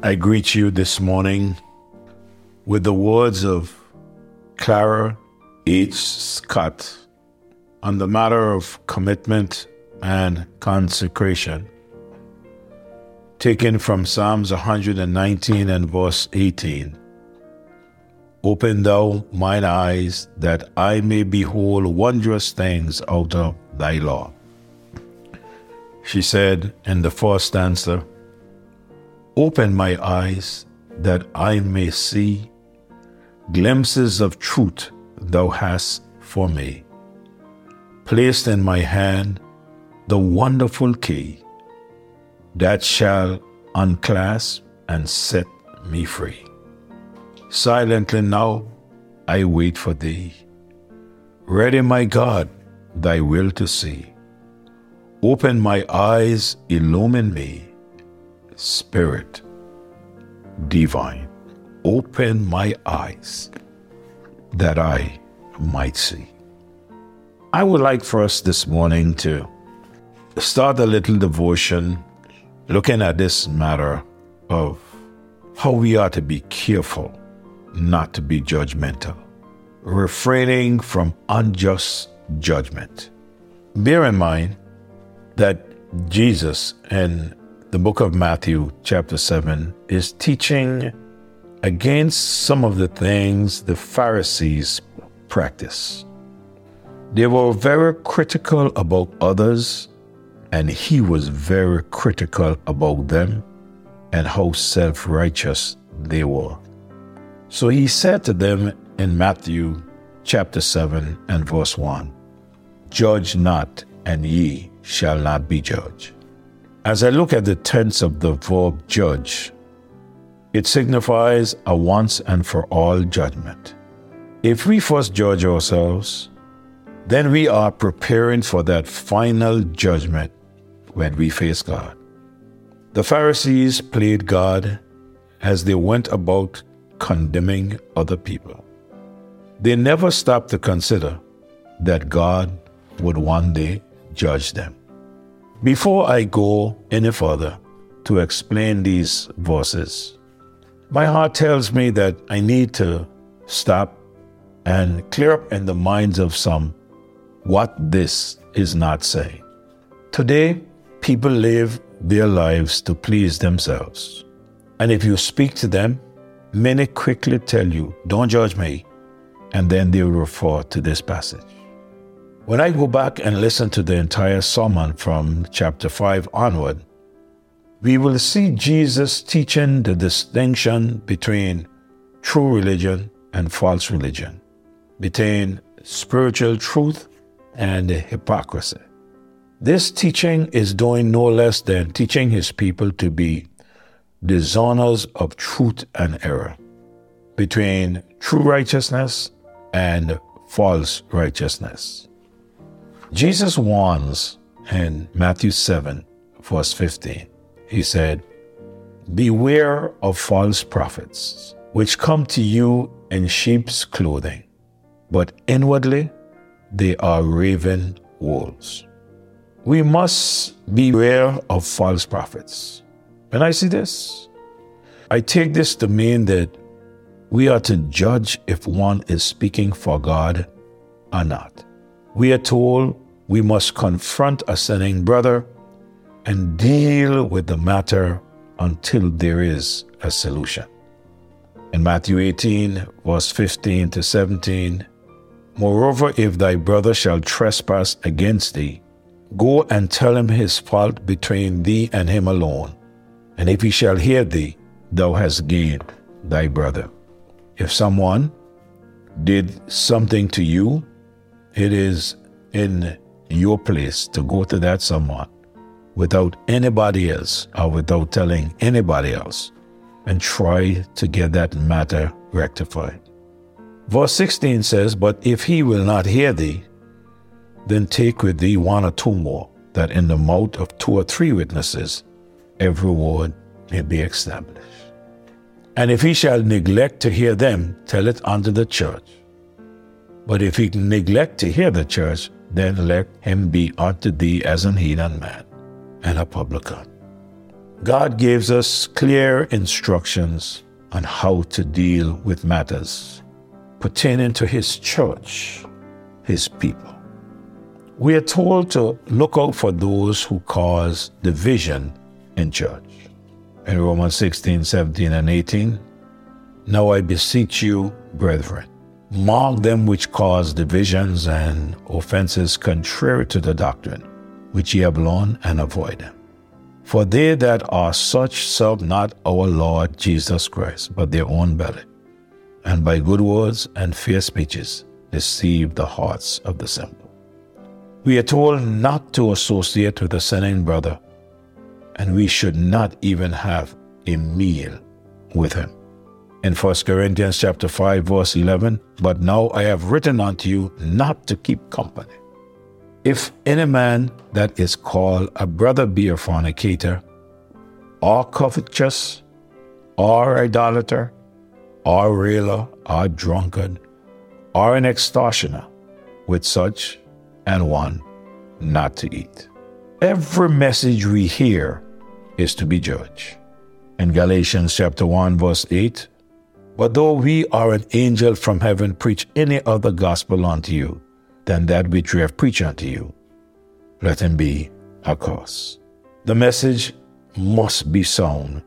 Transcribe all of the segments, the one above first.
I greet you this morning with the words of Clara H. Scott on the matter of commitment and consecration, taken from Psalms 119 and verse 18. Open thou mine eyes that I may behold wondrous things out of thy law. She said in the first stanza, Open my eyes that I may see glimpses of truth thou hast for me. Placed in my hand the wonderful key that shall unclasp and set me free. Silently now I wait for thee. Ready, my God, thy will to see. Open my eyes, illumine me Spirit divine, open my eyes that I might see. I would like for us this morning to start a little devotion looking at this matter of how we are to be careful not to be judgmental, refraining from unjust judgment. Bear in mind that Jesus and the book of Matthew, chapter 7, is teaching against some of the things the Pharisees practice. They were very critical about others, and he was very critical about them and how self righteous they were. So he said to them in Matthew chapter 7 and verse 1 Judge not, and ye shall not be judged. As I look at the tense of the verb judge, it signifies a once and for all judgment. If we first judge ourselves, then we are preparing for that final judgment when we face God. The Pharisees played God as they went about condemning other people. They never stopped to consider that God would one day judge them. Before I go any further to explain these verses, my heart tells me that I need to stop and clear up in the minds of some what this is not saying. Today, people live their lives to please themselves. And if you speak to them, many quickly tell you, Don't judge me. And then they refer to this passage. When I go back and listen to the entire sermon from chapter 5 onward, we will see Jesus teaching the distinction between true religion and false religion, between spiritual truth and hypocrisy. This teaching is doing no less than teaching his people to be discerner of truth and error, between true righteousness and false righteousness. Jesus warns in Matthew 7, verse 15. He said, Beware of false prophets, which come to you in sheep's clothing, but inwardly they are raven wolves. We must beware of false prophets. When I see this, I take this to mean that we are to judge if one is speaking for God or not. We are told we must confront a sinning brother and deal with the matter until there is a solution. In Matthew 18, verse 15 to 17, Moreover, if thy brother shall trespass against thee, go and tell him his fault between thee and him alone. And if he shall hear thee, thou hast gained thy brother. If someone did something to you, it is in your place to go to that someone without anybody else or without telling anybody else and try to get that matter rectified. Verse 16 says, But if he will not hear thee, then take with thee one or two more, that in the mouth of two or three witnesses every word may be established. And if he shall neglect to hear them, tell it unto the church. But if he neglect to hear the church, then let him be unto thee as an heathen man and a publican. God gives us clear instructions on how to deal with matters pertaining to His church, His people. We are told to look out for those who cause division in church. In Romans 16, 17, and 18, now I beseech you, brethren, mark them which cause divisions and offenses contrary to the doctrine, which ye have learned, and avoid them. For they that are such serve not our Lord Jesus Christ, but their own belly, and by good words and fair speeches deceive the hearts of the simple. We are told not to associate with a sinning brother, and we should not even have a meal with him. In 1 Corinthians chapter 5 verse 11, but now I have written unto you not to keep company if any man that is called a brother be a fornicator, or covetous, or idolater, or railer, or drunkard, or an extortioner, with such and one not to eat. Every message we hear is to be judged. In Galatians chapter 1, verse 8, But though we are an angel from heaven preach any other gospel unto you, than that which we have preached unto you. Let him be accursed. The message must be sound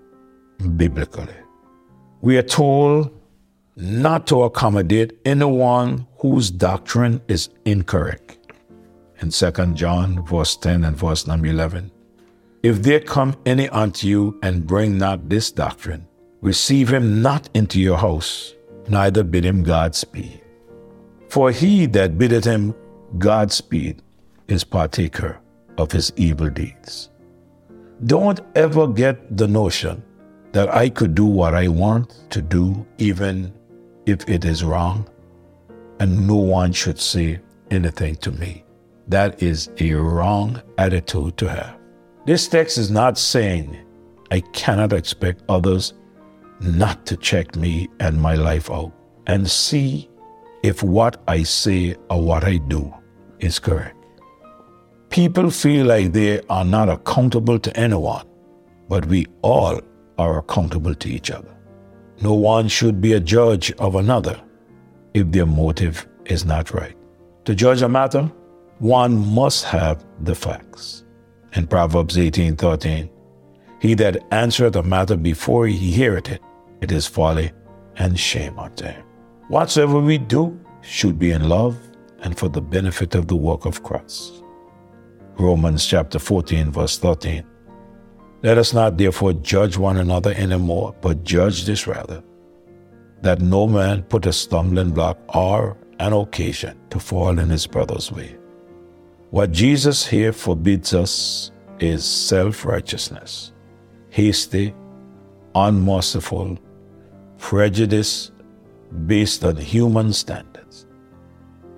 biblically. We are told not to accommodate anyone whose doctrine is incorrect. In 2 John verse 10 and verse number 11, if there come any unto you and bring not this doctrine, receive him not into your house, neither bid him Godspeed. For he that biddeth him Godspeed is partaker of his evil deeds. Don't ever get the notion that I could do what I want to do, even if it is wrong, and no one should say anything to me. That is a wrong attitude to have. This text is not saying I cannot expect others not to check me and my life out and see if what I say or what I do is correct. People feel like they are not accountable to anyone, but we all are accountable to each other. No one should be a judge of another if their motive is not right. To judge a matter, one must have the facts. In Proverbs 18:13, he that answereth a matter before he heareth it, it is folly and shame unto him. Whatsoever we do should be in love and for the benefit of the work of Christ. Romans chapter 14, verse 13. Let us not therefore judge one another anymore, but judge this rather, that no man put a stumbling block or an occasion to fall in his brother's way. What Jesus here forbids us is self righteousness, hasty, unmerciful, prejudice based on human standards.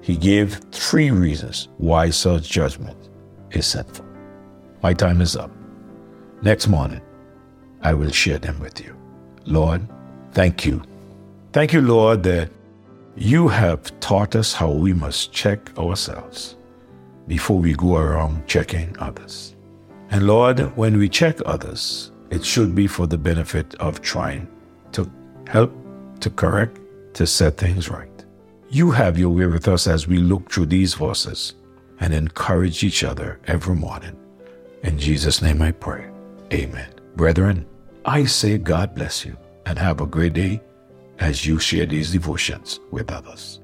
He gave three reasons why such judgment is sinful. My time is up. Next morning, I will share them with you. Lord, thank you. Thank you, Lord, that you have taught us how we must check ourselves before we go around checking others. And Lord, when we check others, it should be for the benefit of trying to help, to correct, to set things right. You have your way with us as we look through these verses and encourage each other every morning. In Jesus' name I pray. Amen. Brethren, I say God bless you and have a great day as you share these devotions with others.